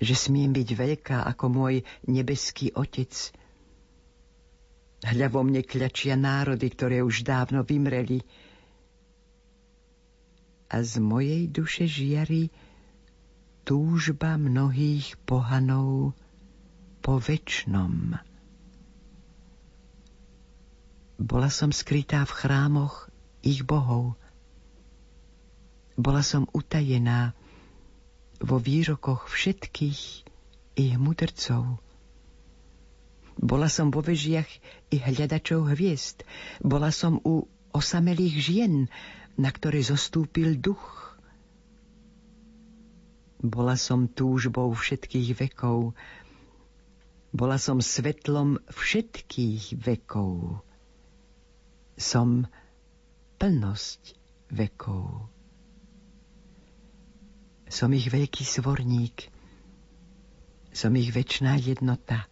že smiem byť veľká ako môj nebeský otec – Hľa vo mne kľačia národy, ktoré už dávno vymreli. A z mojej duše žiari túžba mnohých pohanov po väčšnom. Bola som skrytá v chrámoch ich bohov. Bola som utajená vo výrokoch všetkých ich mudrcov. Bola som vo vežiach i hľadačov hviezd. Bola som u osamelých žien, na ktoré zostúpil duch. Bola som túžbou všetkých vekov. Bola som svetlom všetkých vekov. Som plnosť vekov. Som ich veľký svorník. Som ich väčšiná jednota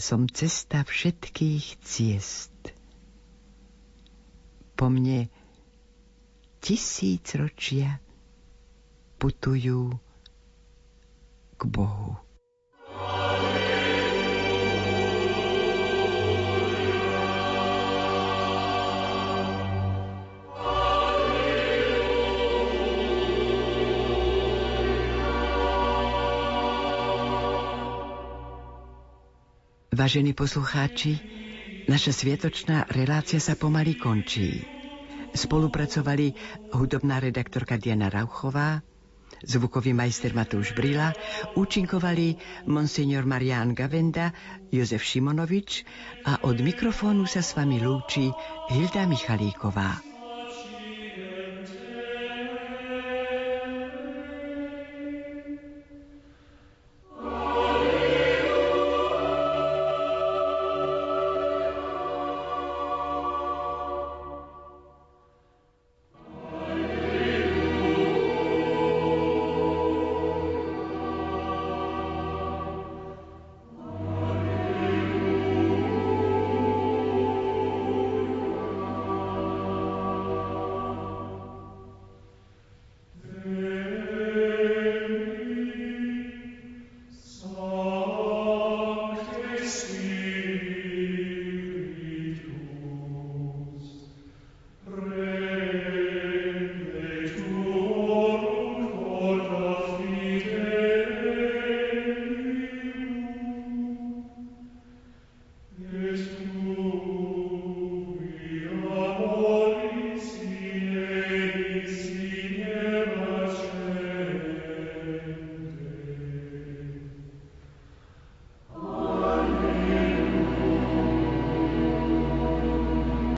som cesta všetkých ciest. Po mne tisíc ročia putujú k Bohu. Vážení poslucháči, naša sviatočná relácia sa pomaly končí. Spolupracovali hudobná redaktorka Diana Rauchová, zvukový majster Matúš Brila, účinkovali monsignor Marián Gavenda, Jozef Šimonovič a od mikrofónu sa s vami lúči Hilda Michalíková.